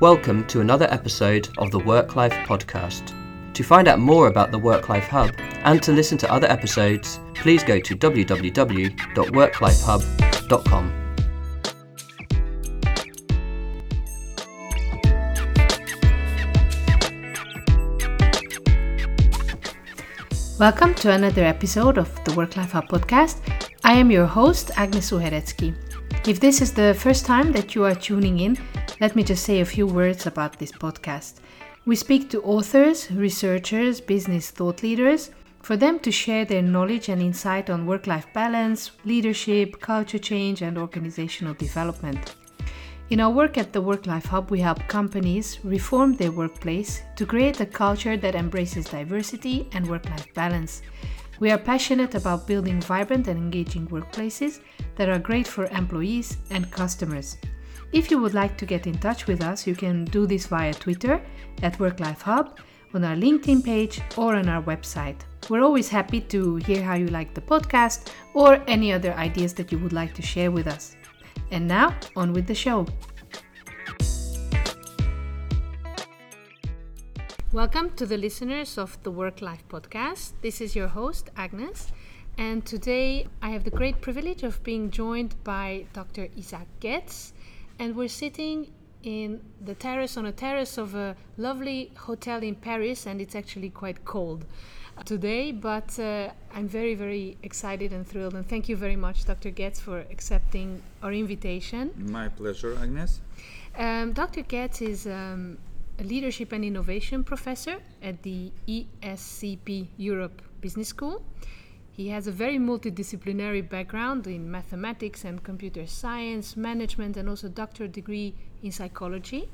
Welcome to another episode of the Work Life Podcast. To find out more about the Work Life Hub and to listen to other episodes, please go to www.worklifehub.com. Welcome to another episode of the Work Life Hub podcast. I am your host, Agnes Uheretsky. If this is the first time that you are tuning in, let me just say a few words about this podcast. We speak to authors, researchers, business thought leaders for them to share their knowledge and insight on work life balance, leadership, culture change, and organizational development. In our work at the Work Life Hub, we help companies reform their workplace to create a culture that embraces diversity and work life balance. We are passionate about building vibrant and engaging workplaces that are great for employees and customers. If you would like to get in touch with us, you can do this via Twitter at Work Life Hub, on our LinkedIn page, or on our website. We're always happy to hear how you like the podcast or any other ideas that you would like to share with us. And now, on with the show. Welcome to the listeners of the Work Life Podcast. This is your host, Agnes. And today I have the great privilege of being joined by Dr. Isaac Getz. And we're sitting in the terrace, on a terrace of a lovely hotel in Paris, and it's actually quite cold today, but uh, I'm very, very excited and thrilled. And thank you very much, Dr. Getz, for accepting our invitation. My pleasure, Agnes. Um, Dr. Getz is um, a leadership and innovation professor at the ESCP Europe Business School. He has a very multidisciplinary background in mathematics and computer science, management, and also doctorate degree in psychology.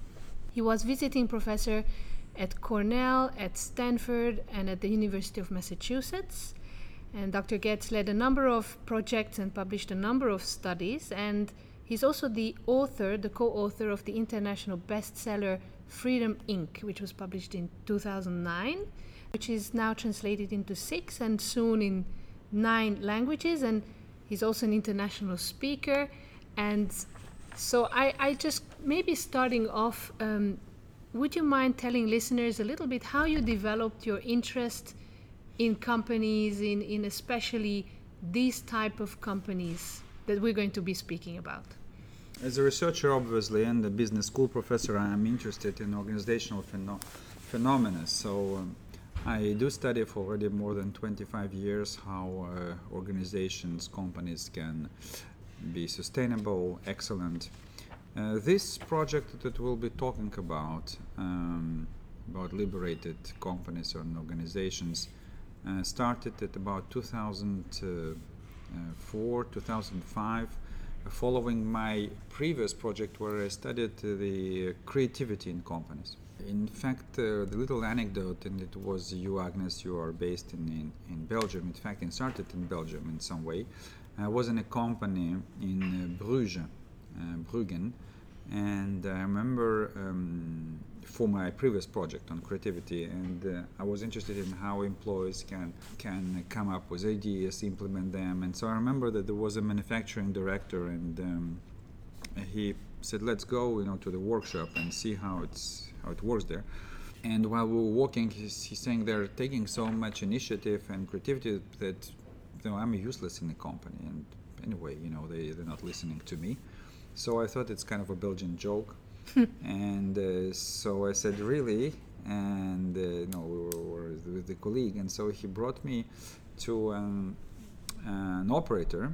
He was visiting professor at Cornell, at Stanford, and at the University of Massachusetts. And Dr. Getz led a number of projects and published a number of studies. And he's also the author, the co author of the international bestseller Freedom Inc., which was published in 2009, which is now translated into six and soon in nine languages. And he's also an international speaker. And so I, I just maybe starting off, um, would you mind telling listeners a little bit how you developed your interest in companies, in, in especially these type of companies that we're going to be speaking about? As a researcher, obviously, and a business school professor, I am interested in organizational pheno- phenomena. So um, I do study for already more than 25 years how uh, organizations, companies can be sustainable, excellent, uh, this project that we'll be talking about, um, about liberated companies and organizations, uh, started at about 2004, 2005, following my previous project where I studied the creativity in companies. In fact, uh, the little anecdote, and it was you, Agnes, you are based in, in, in Belgium. In fact, it started in Belgium in some way. I was in a company in Bruges, uh, Bruggen, and I remember um, for my previous project on creativity, and uh, I was interested in how employees can can come up with ideas, implement them, and so I remember that there was a manufacturing director, and um, he said, "Let's go, you know, to the workshop and see how it's how it works there." And while we were walking, he's, he's saying they're taking so much initiative and creativity that you know, I'm useless in the company, and anyway, you know, they they're not listening to me. So I thought it's kind of a Belgian joke. and uh, so I said, really? And uh, no, we were, were, with the colleague. And so he brought me to um, an operator,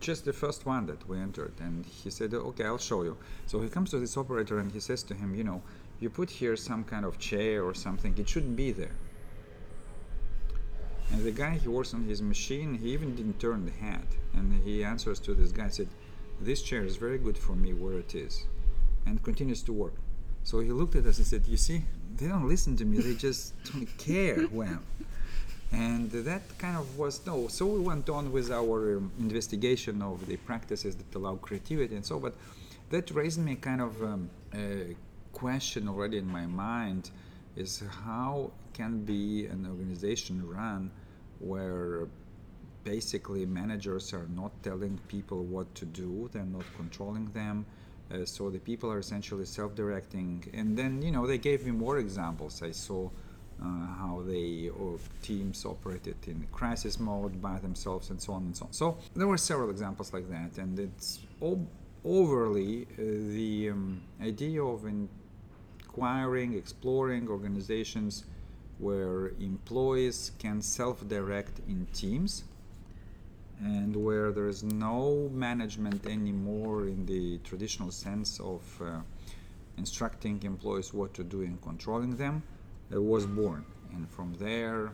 just the first one that we entered. And he said, okay, I'll show you. So he comes to this operator and he says to him, you know, you put here some kind of chair or something, it shouldn't be there. And the guy, he works on his machine, he even didn't turn the head. And he answers to this guy, said, this chair is very good for me where it is and continues to work so he looked at us and said you see they don't listen to me they just don't care well and that kind of was no so we went on with our um, investigation of the practices that allow creativity and so but that raised me kind of um, a question already in my mind is how can be an organization run where basically managers are not telling people what to do they're not controlling them Uh, so the people are essentially self-directing, and then you know they gave me more examples. I saw uh, how they or teams operated in crisis mode by themselves, and so on and so on. So there were several examples like that, and it's o- overly uh, the um, idea of inquiring, exploring organizations where employees can self-direct in teams and where there is no management anymore in the traditional sense of uh, instructing employees what to do and controlling them uh, was born. And from there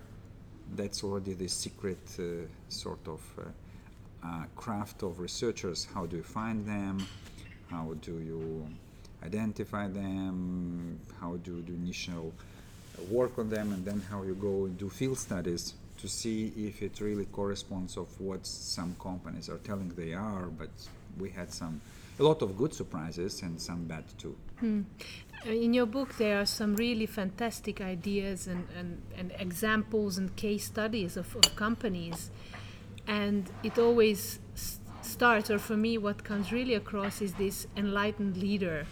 that's already the secret uh, sort of uh, uh, craft of researchers. How do you find them? How do you identify them how do you do initial work on them and then how you go and do field studies to see if it really corresponds of what some companies are telling they are but we had some a lot of good surprises and some bad too. Hmm. in your book there are some really fantastic ideas and, and, and examples and case studies of, of companies. And it always starts or for me what comes really across is this enlightened leader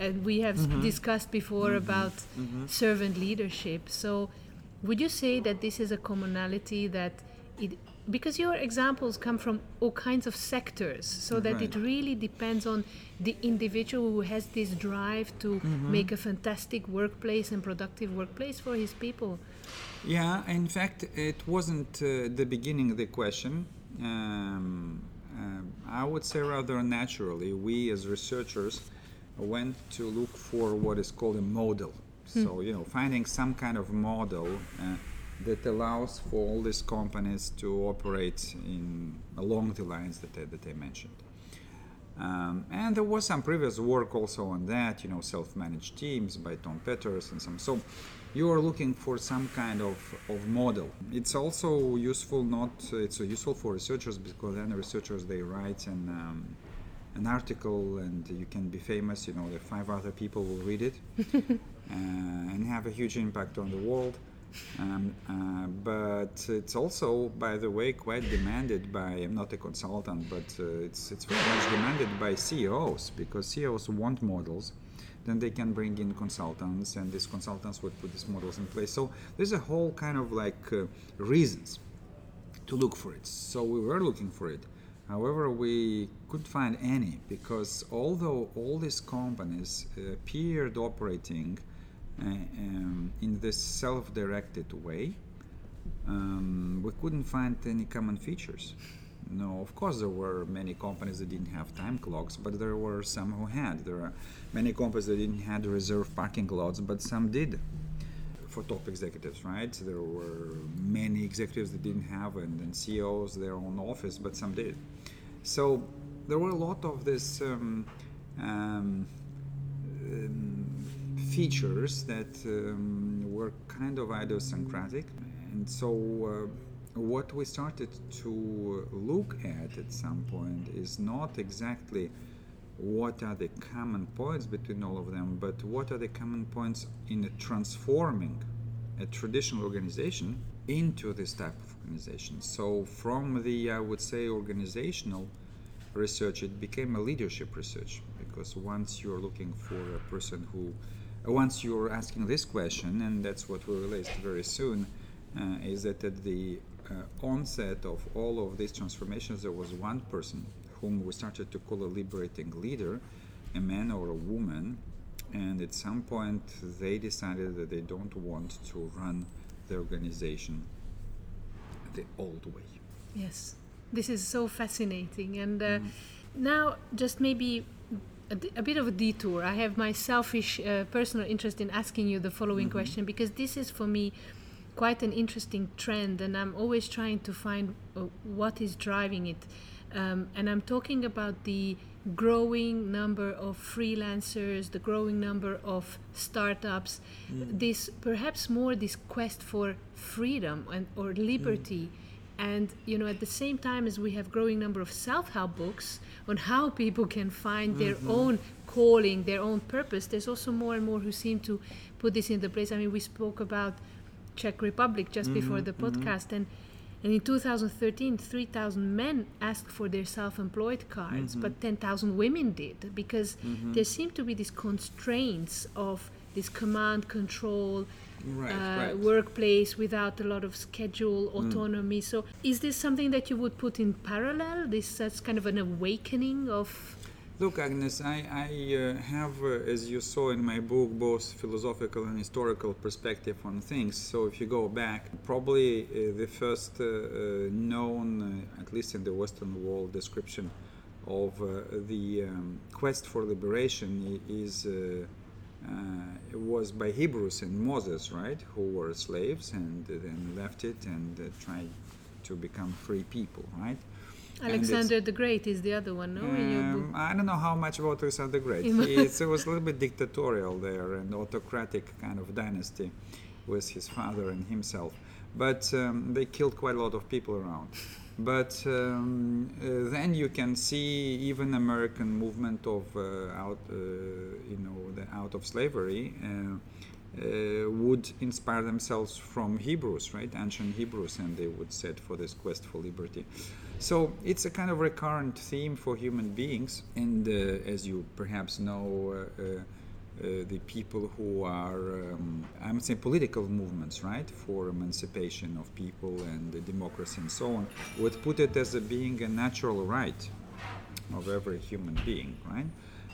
and we have mm-hmm. discussed before mm-hmm. about mm-hmm. servant leadership. So, would you say that this is a commonality that it because your examples come from all kinds of sectors so that right. it really depends on the individual who has this drive to mm-hmm. make a fantastic workplace and productive workplace for his people yeah in fact it wasn't uh, the beginning of the question um, uh, i would say rather naturally we as researchers went to look for what is called a model. Hmm. So, you know, finding some kind of model uh, that allows for all these companies to operate in along the lines that I, that I mentioned. Um, and there was some previous work also on that, you know, self-managed teams by Tom Peters and some. So you are looking for some kind of, of model. It's also useful not, it's useful for researchers because then the researchers, they write and um, an article and you can be famous, you know, the five other people will read it uh, and have a huge impact on the world. Um, uh, but it's also, by the way, quite demanded by. I'm not a consultant, but uh, it's it's very much demanded by CEOs because CEOs want models. Then they can bring in consultants, and these consultants would put these models in place. So there's a whole kind of like uh, reasons to look for it. So we were looking for it. However, we couldn't find any because although all these companies appeared operating uh, um, in this self-directed way, um, we couldn't find any common features. No, of course there were many companies that didn't have time clocks, but there were some who had. There are many companies that didn't have reserved parking lots, but some did. For top executives, right? There were many executives that didn't have, and, and CEOs their own office, but some did. So there were a lot of these um, um, um, features that um, were kind of idiosyncratic, and so. Uh, what we started to look at at some point is not exactly what are the common points between all of them, but what are the common points in transforming a traditional organization into this type of organization. So from the, I would say, organizational research, it became a leadership research because once you're looking for a person who, once you're asking this question, and that's what we released very soon, uh, is that at the uh, onset of all of these transformations, there was one person whom we started to call a liberating leader, a man or a woman, and at some point they decided that they don't want to run the organization the old way. Yes, this is so fascinating. And uh, mm. now, just maybe a, bit of a detour. I have my selfish uh, personal interest in asking you the following mm-hmm. question because this is for me quite an interesting trend, and I'm always trying to find uh, what is driving it. Um, and I'm talking about the growing number of freelancers, the growing number of startups, mm. this perhaps more this quest for freedom and or liberty. Mm and you know at the same time as we have growing number of self-help books on how people can find their mm-hmm. own calling their own purpose there's also more and more who seem to put this into place i mean we spoke about czech republic just mm-hmm. before the mm-hmm. podcast mm-hmm. and And in 2013, 3,000 men asked for their self employed cards, Mm-hmm. but 10,000 women did because there seemed to be these constraints of this command control Right, uh, right. Mm. workplace without a lot of schedule autonomy. So, is this something that you would put in parallel? This that's kind of an awakening of. Look, Agnes, I, I uh, have, uh, as you saw in my book, both philosophical and historical perspective on things. So if you go back, probably uh, the first uh, uh, known, uh, at least in the Western world, description of the um, quest for liberation is was by Hebrews and Moses, right, who were slaves and then left it and tried to become free people, right? Alexander the Great is the other one, no? in your book? um, I don't know how much about Alexander the Great. It was a little bit dictatorial there and autocratic kind of dynasty with his father and himself. But um, they killed quite a lot of people around. But um, uh, then you can see even American movement of uh, out, uh, you know, the out of slavery. Uh, would inspire themselves from Hebrews, right? Ancient Hebrews, and they would set for this quest for liberty. So it's a kind of recurrent theme for human beings, and uh, as you perhaps know, uh, uh, the people who are, um, I would say, political movements, right, for emancipation of people and democracy and so on, would put it as a being a natural right of every human being, right?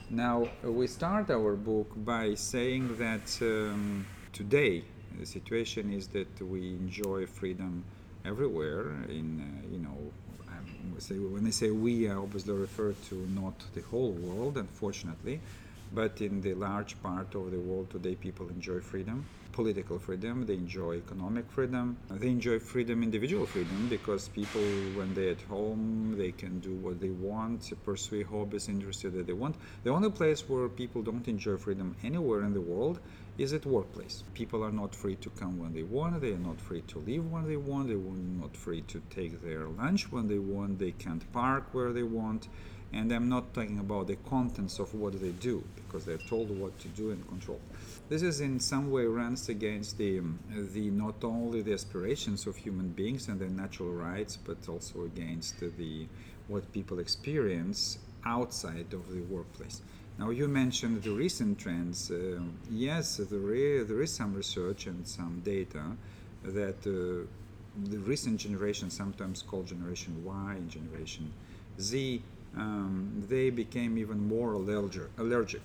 Now, we start our book by saying that um, today the situation is that we enjoy freedom everywhere. In uh, you know, um, when I say we, I obviously refer to not the whole world, unfortunately, but in the large part of the world today, people enjoy freedom, political freedom. They enjoy economic freedom. They enjoy freedom, individual freedom, because people, when they're at home, they can do what they want, pursue hobbies, interests that they want. The only place where people don't enjoy freedom anywhere in the world is at workplace. People are not free to come when they want. They are not free to leave when they want. They are not free to take their lunch when they want. They can't park where they want. And I'm not talking about the contents of what they do because they're told what to do and control. This is in some way runs against the, the not only the aspirations of human beings and their natural rights, but also against the what people experience outside of the workplace. Now you mentioned the recent trends. Uh, yes, there is, there is some research and some data that uh, the recent generation, sometimes called Generation Y and Generation Z, um, they became even more allergic, allergic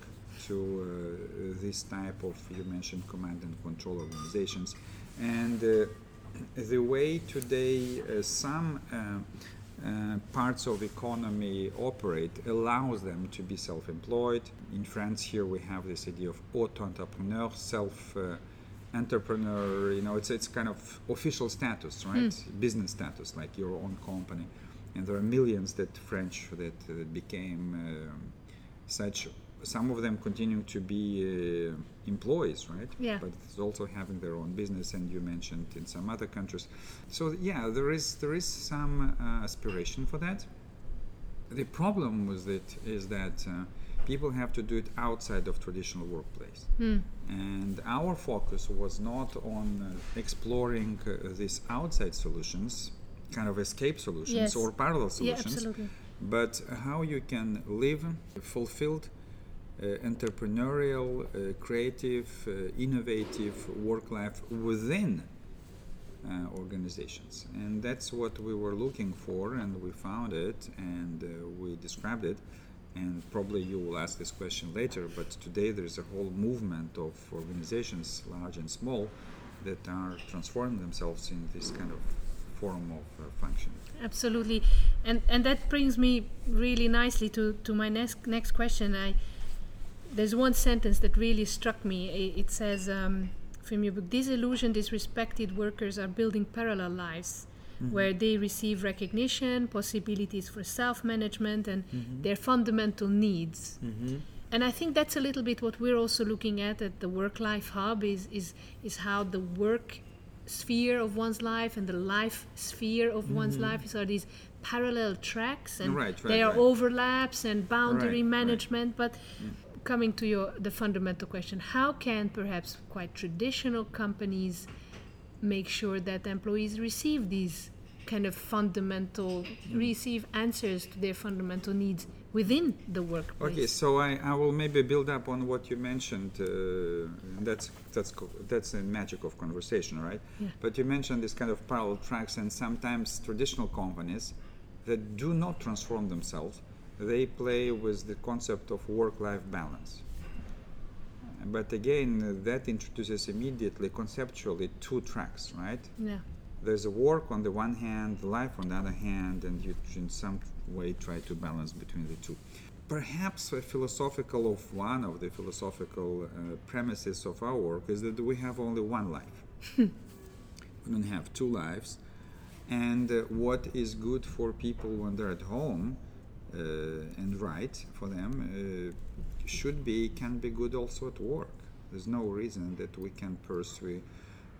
to uh, this type of you mentioned command and control organizations, and uh, the way today uh, some uh, uh, parts of economy operate allows them to be self-employed. In France, here we have this idea of auto-entrepreneur, self. Uh, entrepreneur you know it's it's kind of official status right business status like your own company and there are millions that French that uh, became um, such. Some of them continue to be uh, employees, right? Yeah. But it's also having their own business, and you mentioned in some other countries. So yeah, there is there is some uh, aspiration for that. The problem with it is that uh, people have to do it outside of traditional workplace, and our focus was not on uh, exploring uh, these outside solutions, kind of escape solutions Yes. or parallel Yeah, solutions absolutely. but how you can live fulfilled uh, entrepreneurial uh, creative uh, innovative work life within uh, organizations and that's what we were looking for and we found it and uh, we described it and probably you will ask this question later but today there's a whole movement of organizations large and small that are transforming themselves in this kind of form of uh, function Absolutely, and and that brings me really nicely to to my next next question. I there's one sentence that really struck me. I- It says um, from your book, disillusioned, disrespected workers are building parallel lives. Where they receive recognition, possibilities for self management, and their fundamental needs. And I think that's a little bit what we're also looking at at the Work Life Hub is, is, is how the work sphere of one's life and the life sphere of one's mm-hmm. life. Is are these parallel tracks and Right, right, there are right. overlaps and boundary management. But mm. coming to your the fundamental question, how can perhaps quite traditional companies make sure that employees receive these kind of fundamental mm. receive answers to their fundamental needs within the workplace. Okay, so I, I will maybe build up on what you mentioned. Uh, that's that's that's the magic of conversation, right? Yeah. But you mentioned this kind of parallel tracks, and sometimes traditional companies that do not transform themselves, they play with the concept of work-life balance. But again, that introduces immediately conceptually two tracks, right? Yeah. there's a work on the one hand, life on the other hand, and you in some way try to balance between the two. Perhaps a philosophical of one of the philosophical uh, premises of our work is that we have only one life. we don't have two lives, and uh, what is good for people when they're at home uh, and right for them uh, should be can be good also at work. There's no reason that we can pursue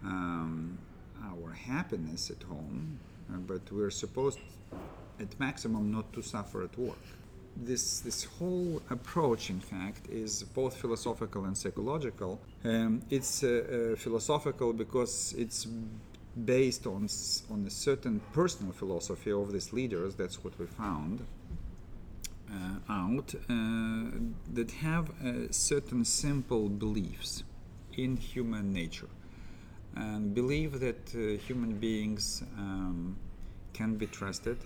um, our happiness at home, uh, but we're supposed, at maximum, not to suffer at work. This this whole approach, in fact, is both philosophical and psychological. Um, it's uh, uh, philosophical because it's based on on a certain personal philosophy of these leaders. That's what we found uh, out uh, that have uh, certain simple beliefs in human nature and believe that uh, human beings um, can be trusted,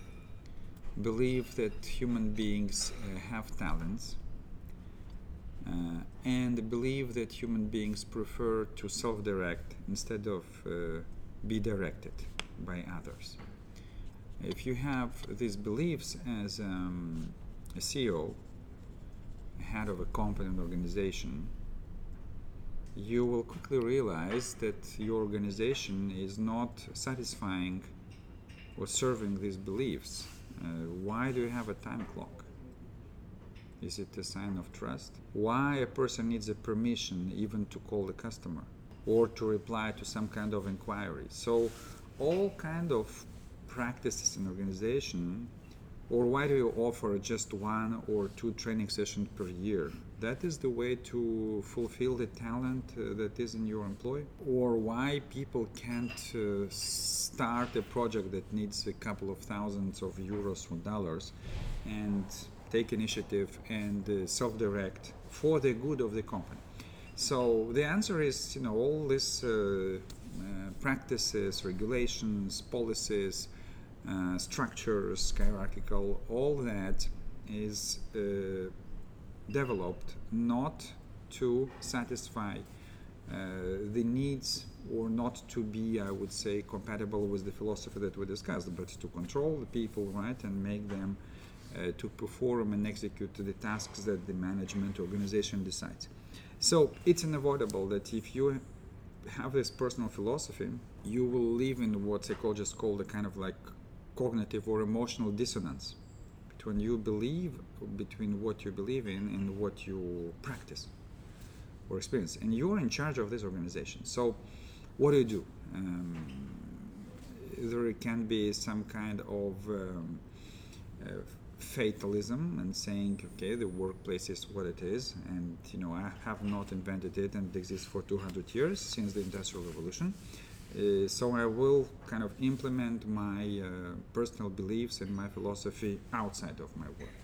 believe that human beings uh, have talents, uh, and believe that human beings prefer to self direct instead of uh, be directed by others. If you have these beliefs as um, a CEO, head of a company and organization, you will quickly realize that your organization is not satisfying or serving these beliefs. Uh, why do you have a time clock? Is it a sign of trust? Why a person needs a permission even to call the customer or to reply to some kind of inquiry? So, all kind of practices in organization or why do you offer just one or two training sessions per year? That is the way to fulfill the talent uh, that is in your employee? Or why people can't uh, start a project that needs a couple of thousands of euros or dollars and take initiative and uh, self direct for the good of the company? So the answer is, you know, all these uh, uh, practices, regulations, policies, uh, structures, hierarchical, all that is developed not to satisfy uh, the needs or not to be, I would say, compatible with the philosophy that we discussed, but to control the people, right, and make them uh, to perform and execute the tasks that the management organization decides. So it's unavoidable that if you have this personal philosophy, you will live in what psychologists call a kind of like cognitive or emotional dissonance between you believe between what you believe in and what you practice or experience. And you're in charge of this organization. So what do you do? Um, there can be some kind of um, uh, fatalism and saying okay the workplace is what it is and you know i have not invented it and it exists for 200 years since the industrial revolution uh, so I will kind of implement my uh, personal beliefs and my philosophy outside of my work.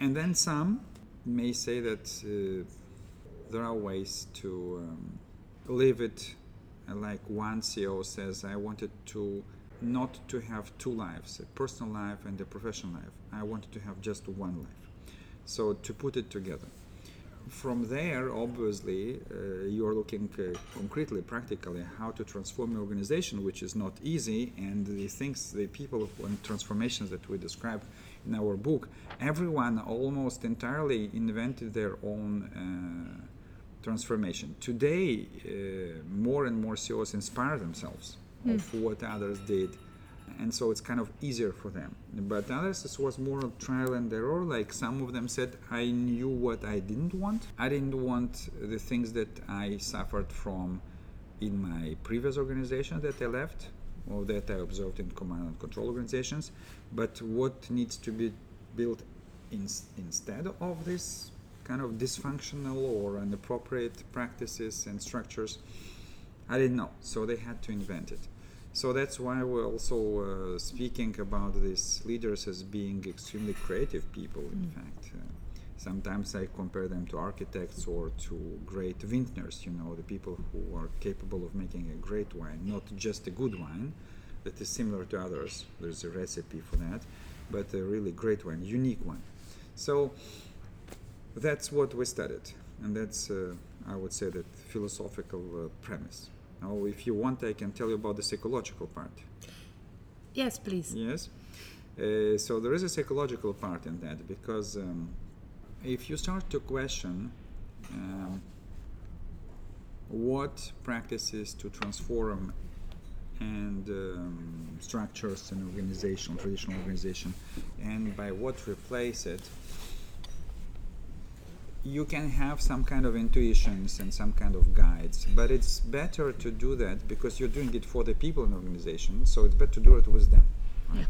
And then some may say that uh, there are ways to um, live it like one CEO says, I wanted to not to have two lives, a personal life and a professional life. I wanted to have just one life. So to put it together from there, obviously, uh, you're looking uh, concretely, practically, how to transform your organization, which is not easy. And the things, the people and transformations that we describe in our book, everyone almost entirely invented their own uh, transformation. Today, uh, more and more CEOs inspire themselves of what others did and so it's kind of easier for them. But others, this was more trial and error. Like some of them said, I knew what I didn't want. I didn't want the things that I suffered from in my previous organization that I left or that I observed in command and control organizations. But what needs to be built in, instead of this kind of dysfunctional or inappropriate practices and structures, I didn't know. So they had to invent it. So that's why we're also uh, speaking about these leaders as being extremely creative people, in Mm. fact. Uh, sometimes I compare them to architects or to great vintners, you know, the people who are capable of making a great wine, not just a good wine that is similar to others. There's a recipe for that, but a really great one, unique one. So that's what we studied, and that's, uh, I would say, that philosophical uh, premise. Now, if you want, I can tell you about the psychological part. Yes, please. Yes. Uh, so there is a psychological part in that because um, if you start to question um, what practices to transform and um, structures and organization, traditional organization, and by what replace it, you can have some kind of intuitions and some kind of guides, but it's better to do that because you're doing it for the people in the organization, so it's better to do it with them. Right?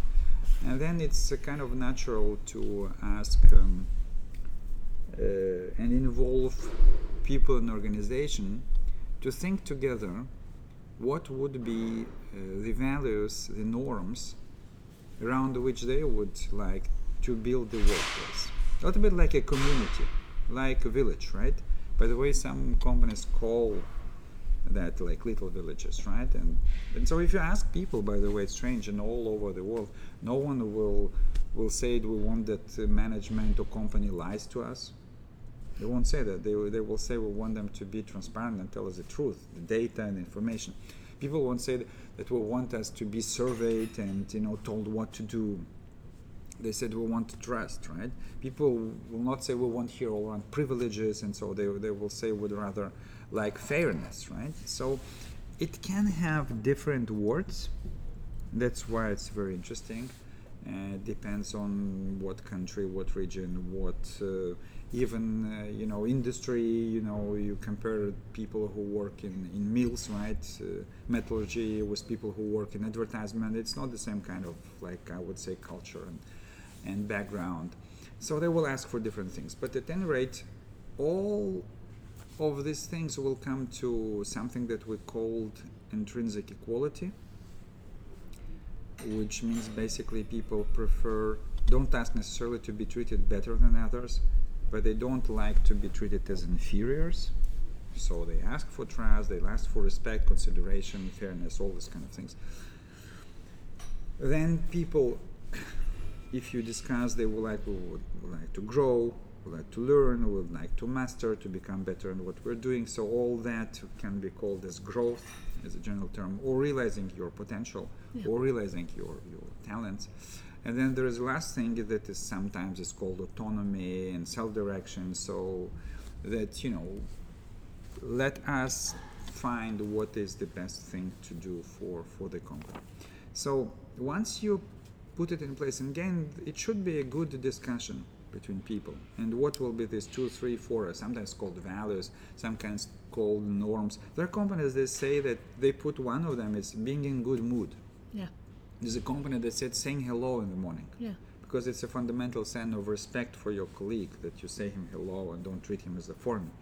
And then it's kind of natural to ask um, uh, and involve people in the organization to think together what would be uh, the values, the norms around which they would like to build the workplace. A little bit like a community, like a village, right? By the way, some companies call that like little villages, right? And, and so if you ask people, by the way, it's strange, and all over the world, no one will will say we want that management or company lies to us. They won't say that. They, they will say we want them to be transparent and tell us the truth, the data and information. People won't say that, that we want us to be surveyed and you know told what to do. They said we want trust, right? People will not say we want here all around privileges, and so they, they will say would rather like fairness, right? So it can have different words. That's why it's very interesting. Uh, depends on what country, what region, what uh, even uh, you know industry. You know, you compare people who work in, in mills, right? Uh, metallurgy with people who work in advertisement. It's not the same kind of like I would say culture and, and background. So they will ask for different things. But at any rate, all of these things will come to something that we called intrinsic equality which means basically people prefer don't ask necessarily to be treated better than others but they don't like to be treated as inferiors so they ask for trust they ask for respect consideration fairness all these kind of things then people if you discuss they will like would, would like to grow would like to learn would like to master to become better in what we're doing. So all that can be called as growth as a general term or realizing your potential Yeah. or realizing your, your talents. And then there is the last thing that is sometimes is called autonomy and self-direction. So that you know let us find what is the best thing to do for for the company. So once you put it in place and again it should be a good discussion between people and what will be these two three four sometimes called values sometimes called norms there are companies that say that they put one of them is being in good mood Yeah. there's a company that said saying hello in the morning Yeah. because it's a fundamental sign of respect for your colleague that you say him hello and don't treat him as a foreigner.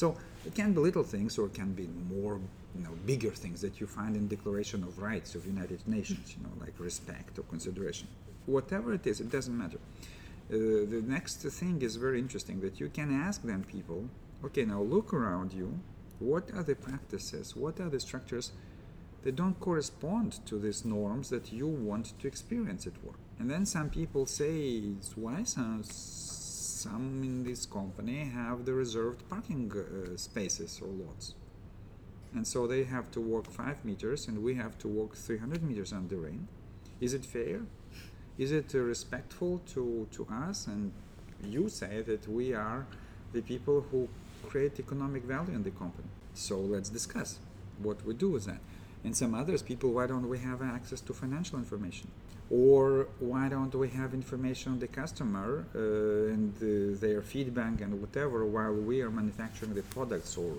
So it can be little things or it can be more you know bigger things that you find in Declaration of Rights of United Nations, you know, like respect or consideration. Whatever it is, it doesn't matter. Uh, the next thing is very interesting that you can ask them people, okay, now look around you. What are the practices? What are the structures they don't correspond to these norms that you want to experience at work. And then some people say, why some, some in this company have the reserved parking uh, spaces or lots? And so they have to walk five meters and we have to walk 300 meters on the rain. Is it fair? Is it uh, respectful to, to us? And you say that we are the people who create economic value in the company. So let's discuss what we do with that. And some others people, why don't we have access to financial information? Or why don't we have information on the customer uh, and uh, their feedback and whatever while we are manufacturing the products or,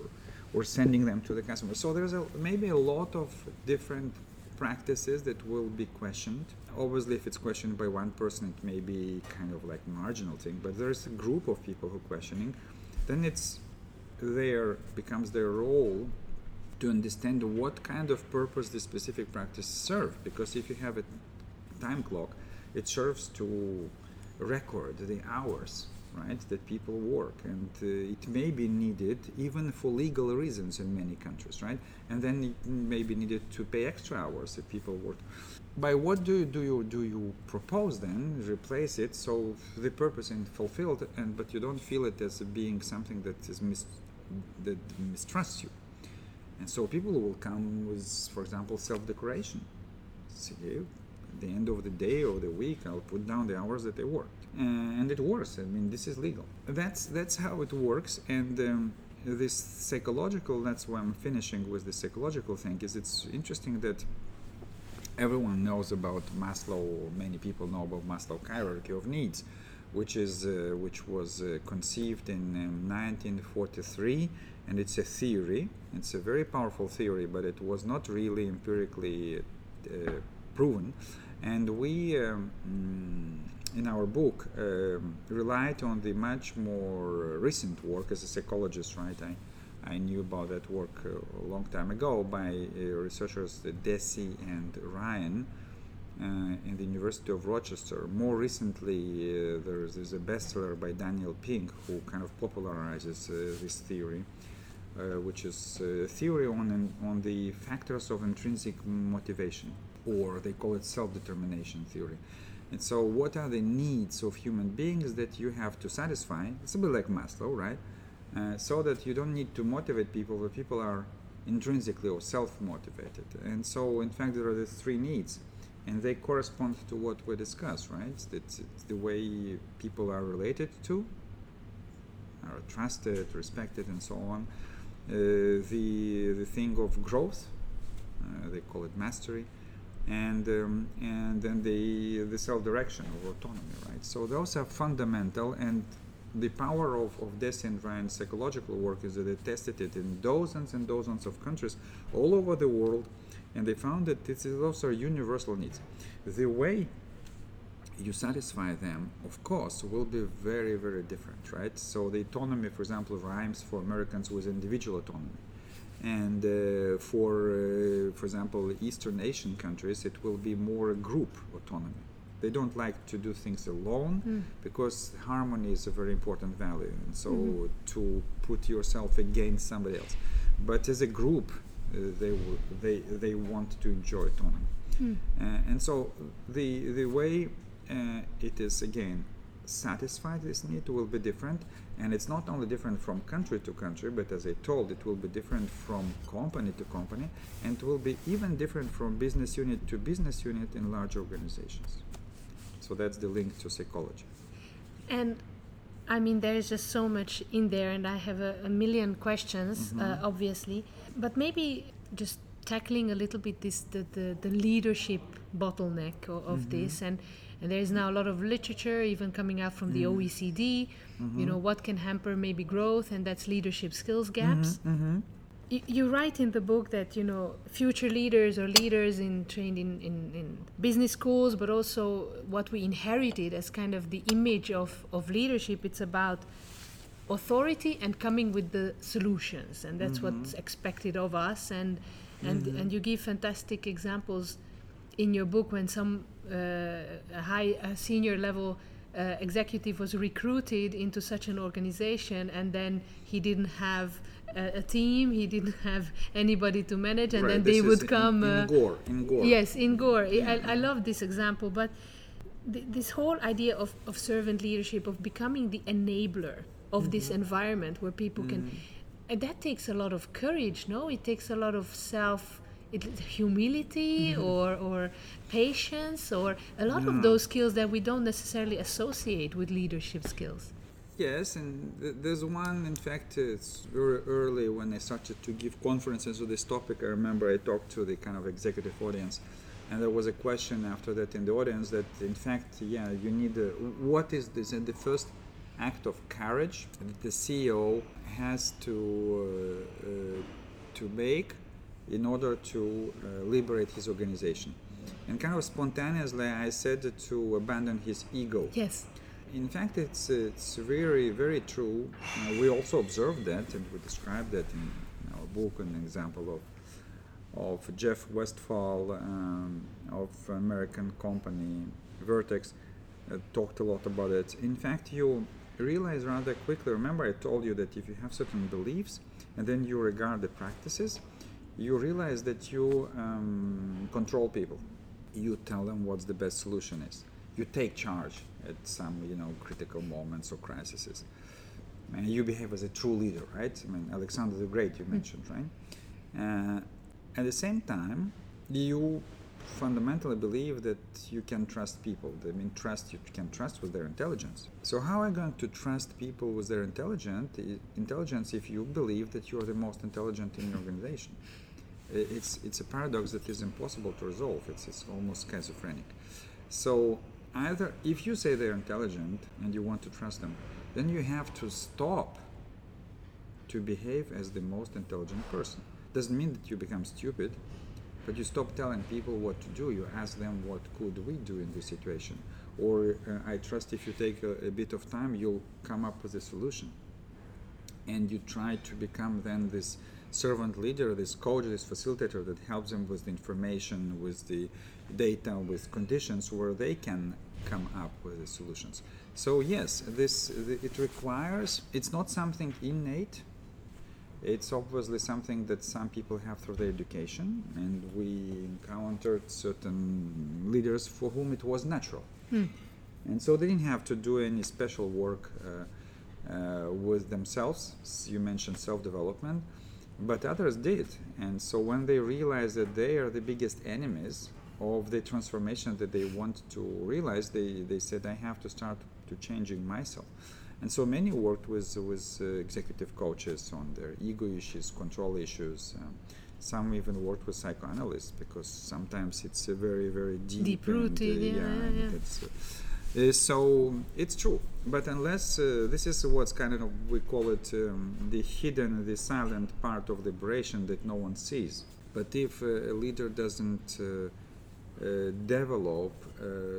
or sending them to the customer? So there's a, maybe a lot of different practices that will be questioned. Obviously, if it's questioned by one person, it may be kind of like marginal thing. But there's a group of people who are questioning. Then it's their becomes their role to understand what kind of purpose this specific practice serve. Because if you have a time clock, it serves to record the hours right that people work and uh, it may be needed even for legal reasons in many countries right? And then it may be needed to pay extra hours if people work. By what do you, do you do you propose then replace it so the purpose is fulfilled and but you don't feel it as being something that is mis- that mistrusts you? And so people will come with for example self-declaration see at the end of the day or the week i'll put down the hours that they worked uh, and it works i mean this is legal that's that's how it works and um, this psychological that's why i'm finishing with the psychological thing is it's interesting that everyone knows about Maslow. Many people know about Maslow hierarchy of needs, which is uh, which was uh, conceived in um, 1943, and it's a theory. It's a very powerful theory, but it was not really empirically uh, proven. And we, um, mm, in our book, um, relied on the much more recent work as a psychologist, right? I, I knew about that work uh, a long time ago by uh, researchers Deci and Ryan uh, in the University of Rochester. More recently, uh, there's, there's, a bestseller by Daniel Pink who kind of popularizes uh, this theory, uh, which is a theory on, on the factors of intrinsic motivation, or they call it self determination theory. And so, what are the needs of human beings that you have to satisfy? It's a bit like Maslow, right? uh, so that you don't need to motivate people, but people are intrinsically or self-motivated. And so, in fact, there are the three needs, and they correspond to what we discussed, right? It's the way people are related to, are trusted, respected, and so on. Uh, the the thing of growth, uh, they call it mastery, and um, and then the the self direction or autonomy, right? So those are fundamental, and the power of, of Deci and Ryan's psychological work is that they tested it in dozens and dozens of countries all over the world, and they found that this is universal needs. The way you satisfy them, of course, will be very, very different, right? So the autonomy, for example, rhymes for Americans with individual autonomy. And uh, for, uh, for example, Eastern Asian countries, it will be more group autonomy they don't like to do things alone mm. because harmony is a very important value and so mm-hmm. to put yourself against somebody else but as a group uh, they w- they they want to enjoy autonomy mm. uh, and so the the way uh, it is again satisfied this need will be different and it's not only different from country to country but as i told it will be different from company to company and it will be even different from business unit to business unit in large organizations so that's the link to psychology. And I mean, there's just so much in there, and I have a, a million questions, mm-hmm. uh, obviously. But maybe just tackling a little bit this the, the, the leadership bottleneck of, of mm-hmm. this and and there is now a lot of literature even coming out from the mm-hmm. OECD mm-hmm. you know what can hamper maybe growth and that's leadership skills gaps mm-hmm. mm-hmm you, write in the book that you know future leaders or leaders in trained in, in, in, business schools but also what we inherited as kind of the image of, of leadership it's about authority and coming with the solutions and that's mm-hmm. what's expected of us and and mm-hmm. and you give fantastic examples in your book when some high a senior level uh, executive was recruited into such an organization and then he didn't have a, a, team. He didn't have anybody to manage, and right, then they would come. In, in, uh, Gore. In Gore. Yes, in Gore. Yeah. I, I love this example, but th- this whole idea of, of servant leadership, of becoming the enabler of mm-hmm. this environment where people mm-hmm. can, and that takes a lot of courage. No, it takes a lot of self. It, humility mm-hmm. or, or patience or a lot of those skills that we don't necessarily associate with leadership skills Yes, and th- there's one, in fact, it's very early when I started to give conferences on this topic. I remember I talked to the kind of executive audience, and there was a question after that in the audience that, in fact, yeah, you need a, what is this? And the first act of courage that the CEO has to uh, uh, to make in order to uh, liberate his organization. And kind of spontaneously, I said to abandon his ego. Yes in fact, it's it's very very true. Uh, we also observed that, and we described that in our book, an example of of Jeff Westphal um, of American company Vertex uh, talked a lot about it. In fact, you realize rather quickly. Remember, I told you that if you have certain beliefs and then you regard the practices, you realize that you um, control people. You tell them what's the best solution is. You take charge at some, you know, critical moments or crises. And you behave as a true leader, right? I mean, Alexander the Great you mentioned, right? Uh, at the same time, you fundamentally believe that you can trust people. I mean, trust you can trust with their intelligence. So how are you going to trust people with their intelligent intelligence if you believe that you are the most intelligent in your organization? It's it's a paradox that is impossible to resolve. It's it's almost schizophrenic. So either if you say they're intelligent and you want to trust them, then you have to stop to behave as the most intelligent person. Doesn't mean that you become stupid, but you stop telling people what to do. You ask them what could we do in this situation. Or uh, I trust if you take a, a bit of time, you'll come up with a solution. And you try to become then this servant leader, this coach, this facilitator that helps them with the information, with the data, with conditions where they can come up with the solutions. So yes, this it requires. It's not something innate it's obviously something that some people have through their education, and we encountered certain leaders for whom it was natural. Hmm. And so they didn't have to do any special work uh, uh, with themselves. You mentioned self development, but others did. And so when they realized that they are the biggest enemies of the transformation that they want to realize, they, they said, I have to start to changing myself. And so many worked with, with uh, executive coaches on their ego issues, control issues. Um, some even worked with psychoanalysts because sometimes it's a very, very deep, deep rooted. Uh, yeah, yeah, yeah. Uh, uh, so it's true, but unless uh, this is what's kind of we call it um, the hidden, the silent part of the liberation that no one sees. But if a leader doesn't uh, develop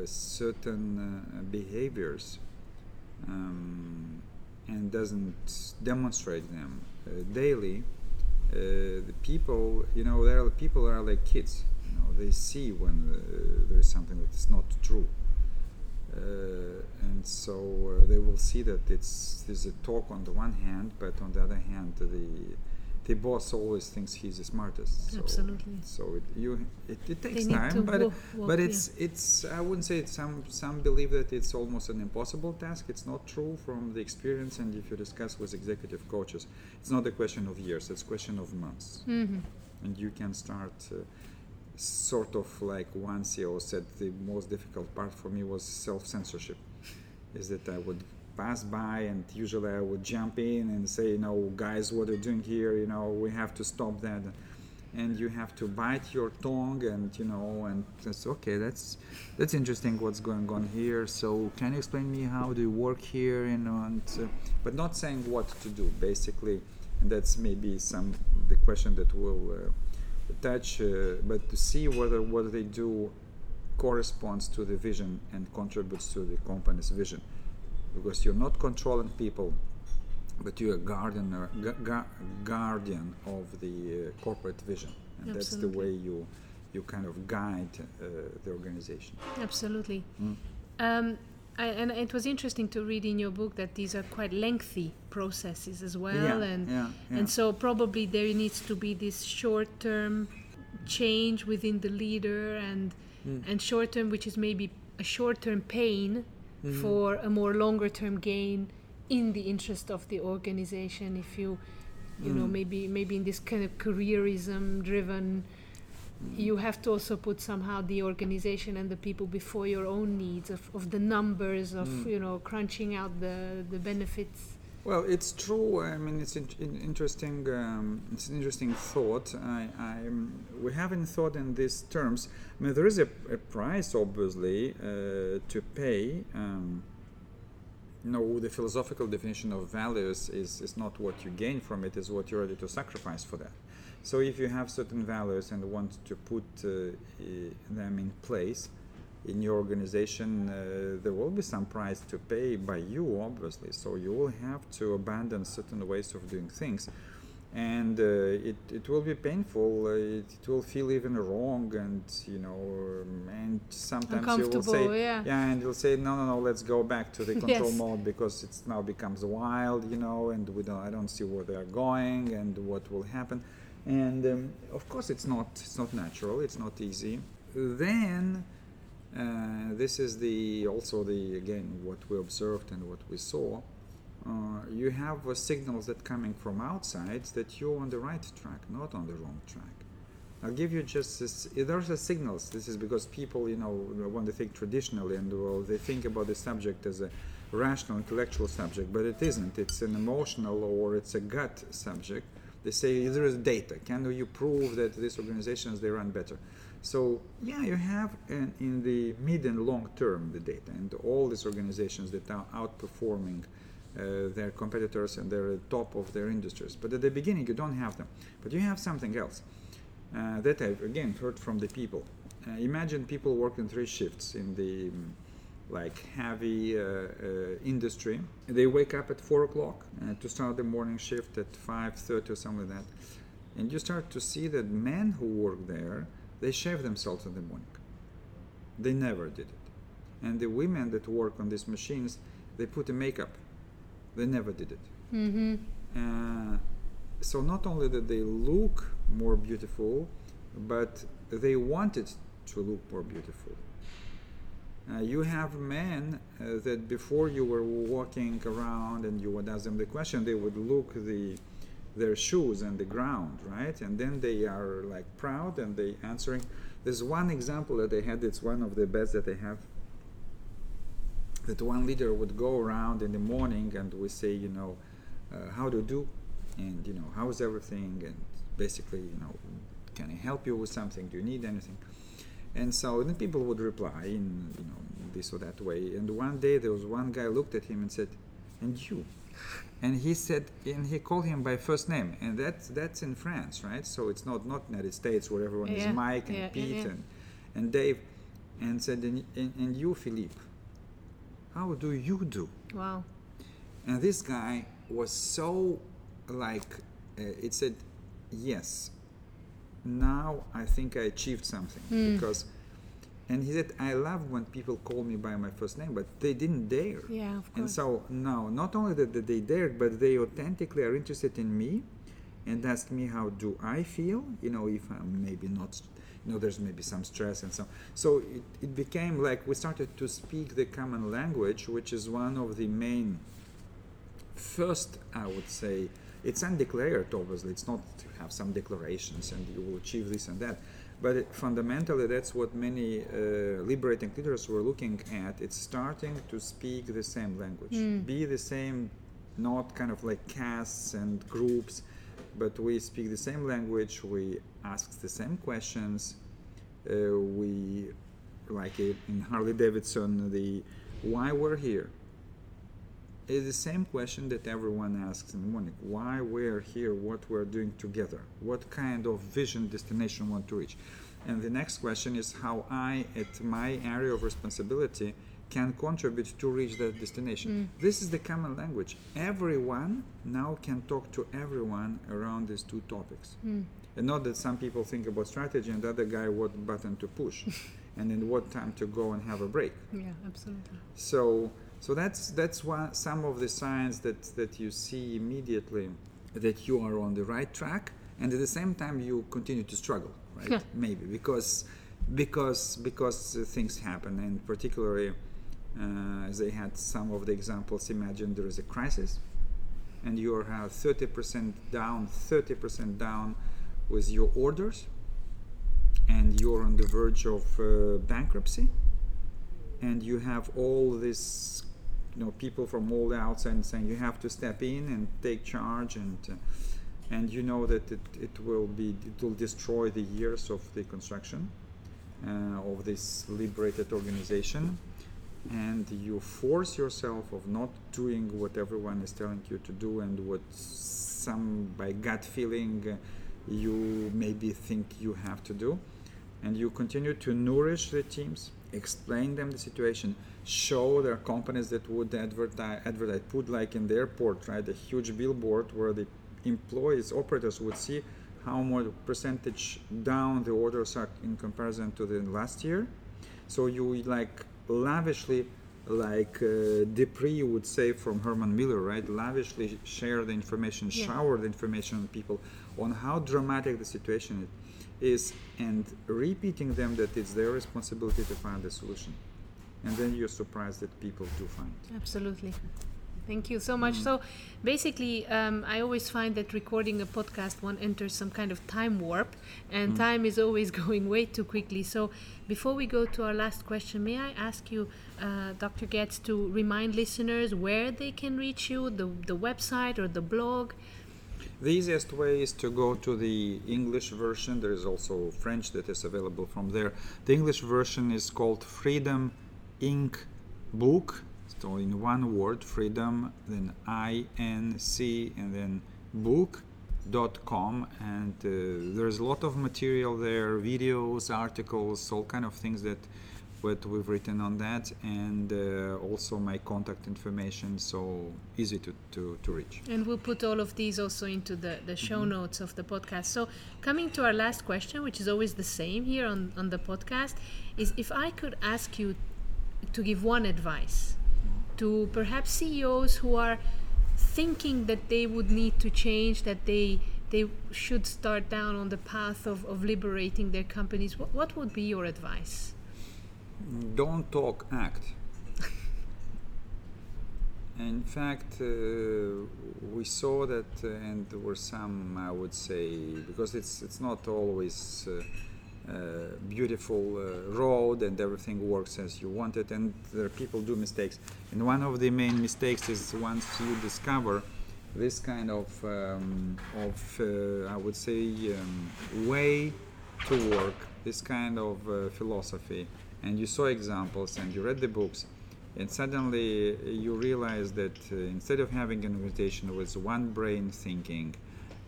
certain behaviors um, and doesn't demonstrate them uh, daily, uh, the people, you know, there are people are like kids. You know, they see when uh, there is something that is not true. Uh, and so uh, they will see that it's there's a talk on the one hand, but on the other hand, the the boss always thinks he's the smartest. So, Absolutely. So it, you it, it takes time, but walk, walk, but it's yeah. it's I wouldn't say it's some some believe that it's almost an impossible task. It's not true from the experience, and if you discuss with executive coaches, it's not a question of years. It's a question of months, mm-hmm. and you can start. Uh, sort of like one CEO said, the most difficult part for me was self censorship. Is that I would pass by and usually I would jump in and say, you know, guys, what are you doing here? You know, we have to stop that. And you have to bite your tongue and, you know, and that's okay, that's that's interesting what's going on here. So can you explain me how do you work here? You know, and, uh, but not saying what to do, basically. And that's maybe some the question that we'll uh, touch, uh, but to see whether what they do corresponds to the vision and contributes to the company's vision because you're not controlling people but you're a guardian, gu- guardian of the uh, corporate vision and Absolutely. that's the way you you kind of guide uh, the organization Absolutely. Mm. Um, I, and it was interesting to read in your book that these are quite lengthy processes as well, yeah, and yeah, yeah. and so probably there needs to be this short-term change within the leader, and mm. and short-term, which is maybe a short-term pain mm-hmm. for a more longer term gain in the interest of the organization if you you mm. know maybe maybe in this kind of careerism driven mm. You have to also put somehow the organization and the people before your own needs of, of the numbers of mm. you know crunching out the the benefits well, it's true. I mean, it's in, in interesting. Um, it's an interesting thought. I, I, we haven't thought in these terms. I mean, there is a, a price, obviously, uh, to pay. Um, no, the philosophical definition of values is, is not what you gain from it; is what you're ready to sacrifice for that. So, if you have certain values and want to put uh, them in place, in your organization, uh, there will be some price to pay by you, obviously. So you will have to abandon certain ways of doing things. and uh, it, it will be painful. Uh, it, it, will feel even wrong, and you know, um, and sometimes you will say, yeah. yeah, and you'll say, no, no, no, let's go back to the control Yes. mode because it's now becomes wild, you know, and we don't, I don't see where they are going and what will happen, and um, of course it's not, it's not natural, it's not easy. Then. Uh, this is the also the again what we observed and what we saw uh, you have uh, signals that coming from outside that you're on the right track, not on the wrong track. I'll give you just this. There's a signals. This is because people, you know, when they think traditionally and well, they think about the subject as a rational, intellectual subject, but it isn't. It's an emotional or it's a gut subject. They say there is data. Can you prove that these organizations they run better? So yeah, you have an, in the mid and long term the data, and all these organizations that are outperforming uh, their competitors and they're at top of their industries. But at the beginning, you don't have them. But you have something else uh, that I've again heard from the people. Uh, imagine people working three shifts in the um, like heavy uh, uh, industry. They wake up at four o'clock uh, to start the morning shift at five thirty or something like that, and you start to see that men who work there they shave themselves in the morning. They never did it, and the women that work on these machines they put a makeup they never did it. Mm-hmm. Uh, so not only did they look more beautiful, but they wanted to look more beautiful. Uh, you have men uh, that before you were walking around and you would ask them the question, they would look the their shoes and the ground, right? And then they are like proud and they answering. There's one example that they had. It's one of the best that they have that one leader would go around in the morning and we say, you know, uh, how do you do, and you know, how's everything, and basically, you know, can I help you with something? Do you need anything? And so then people would reply in you know this or that way. And one day there was one guy looked at him and said, "And you?" And he said, and he called him by first name, and that's that's in France, right? So it's not not United States where everyone Yeah, is Mike and yeah, Pete yeah. and and Dave, and said, and, and, and you, Philippe, how do you do? Wow. And this guy was so like, uh, it said, yes, now I think I achieved something Hmm. because, and he said, I love when people call me by my first name, but they didn't dare. Yeah, of course. And so now, not only that, they dared, but they authentically are interested in me and ask me how do I feel, you know, if I'm maybe not, you know, there's maybe some stress and so. So it, it became like we started to speak the common language, which is one of the main, first, I would say, it's undeclared, obviously. It's not to have some declarations and you will achieve this and that. But it, fundamentally, that's what many uh, liberating leaders were looking at. It's starting to speak the same language, be the same, not kind of like castes and groups, but we speak the same language. We ask the same questions. Uh, we, like in Harley Davidson, the why we're here is the same question that everyone asks in the morning why we're here what we're doing together? What kind of vision destination want to reach? And the next question is how i at my area of responsibility can contribute to reach that destination. Mm. This is the common language. Everyone now can talk to everyone around these two topics. Mm. And not that some people think about strategy and the other guy what button to push? And in what time to go and have a break? Yeah, absolutely. so, so that's that's one some of the signs that that you see immediately that you are on the right track, and at the same time you continue to struggle, right? Maybe because because because uh, things happen, and particularly uh, as they had some of the examples. Imagine there is a crisis, and you are thirty percent down, thirty percent down with your orders, and you're on the verge of uh, bankruptcy and you have all this you know people from all the outside saying you have to step in and take charge and uh, and you know that it, it will be it will destroy the years of the construction uh, of this liberated organization. And you force yourself of not doing what everyone is telling you to do and what some by gut feeling uh, you maybe think you have to do. And you continue to nourish the teams explain them the situation show their companies that would advertise advertise put like in the airport right a huge billboard where the employees, operators would see how much percentage down the orders are in comparison to the last year. So you like lavishly, like uh, De Pree would say from Herman Miller, right? Lavishly share the information, Yeah. shower the information on people on how dramatic the situation is, and repeating them that it's their responsibility to find a solution. And then you're surprised that people do find. Absolutely. Thank you so much. So, basically, um, I always find that recording a podcast, one enters some kind of time warp, and time is always going way too quickly. So, before we go to our last question, may I ask you, uh, Dr. Getz, to remind listeners where they can reach you, the, the website or the blog? The easiest way is to go to the English version. There is also French that is available from there. The English version is called Freedom Inc. Book. So in one word, freedom, then I N C, and then book.com. And uh, there's a lot of material there, videos, articles, all kind of things that what we've written on that, and uh, also my contact information. So easy to, to, to reach. And we'll put all of these also into the, the show notes of the podcast. So, coming to our last question, which is always the same here on, on the podcast, is if I could ask you to give one advice to perhaps CEOs who are thinking that they would need to change, that they they should start down on the path of, of liberating their companies, what, what would be your advice? Don't talk act. In fact uh, we saw that uh, and there were some i would say because it's it's not always uh, uh, beautiful uh, road and everything works as you want it and there people do mistakes. And one of the main mistakes is once you discover this kind of um, of uh, i would say um, way to work this kind of philosophy and you saw examples and you read the books and suddenly you realize that uh, instead of having an organization with one brain thinking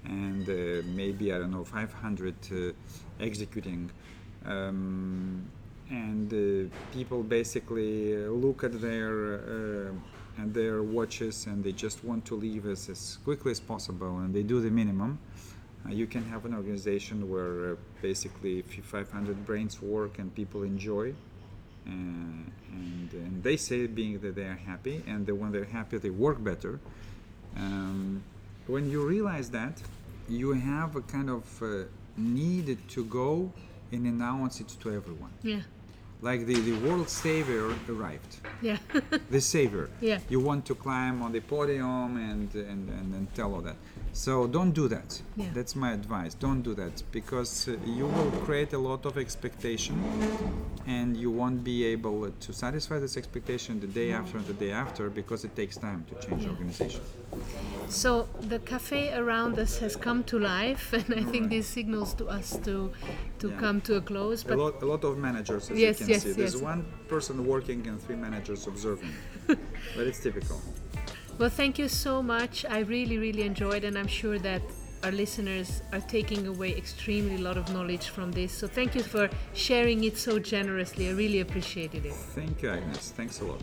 and uh, maybe i don't know 500 uh, executing um, and uh, people basically uh, look at their uh, at their watches and they just want to leave as, as quickly as possible and they do the minimum uh, you can have an organization where uh, basically 500 brains work and people enjoy uh, and, and they say being that they are happy and when they're happy they work better. Um, when you realize that you have a kind of uh, need to go and announce it to everyone. Yeah, like the, the world savior arrived yeah, the savior Yeah. you want to climb on the podium and and, and, and tell all that so don't do that Yeah. that's my advice don't do that because uh, you will create a lot of expectation and you won't be able to satisfy this expectation the day after and the day after because it takes time to change Yeah. organization So the cafe around us has come to life, and I think this signals to us to to Yeah. come to a close. a But lot, a lot of managers as Yes, there's one person working and three managers observing but it's typical well, thank you so much. I really, really enjoyed, and I'm sure that our listeners are taking away extremely lot of knowledge from this. So thank you for sharing it so generously. I really appreciated it. thank you agnes thanks a lot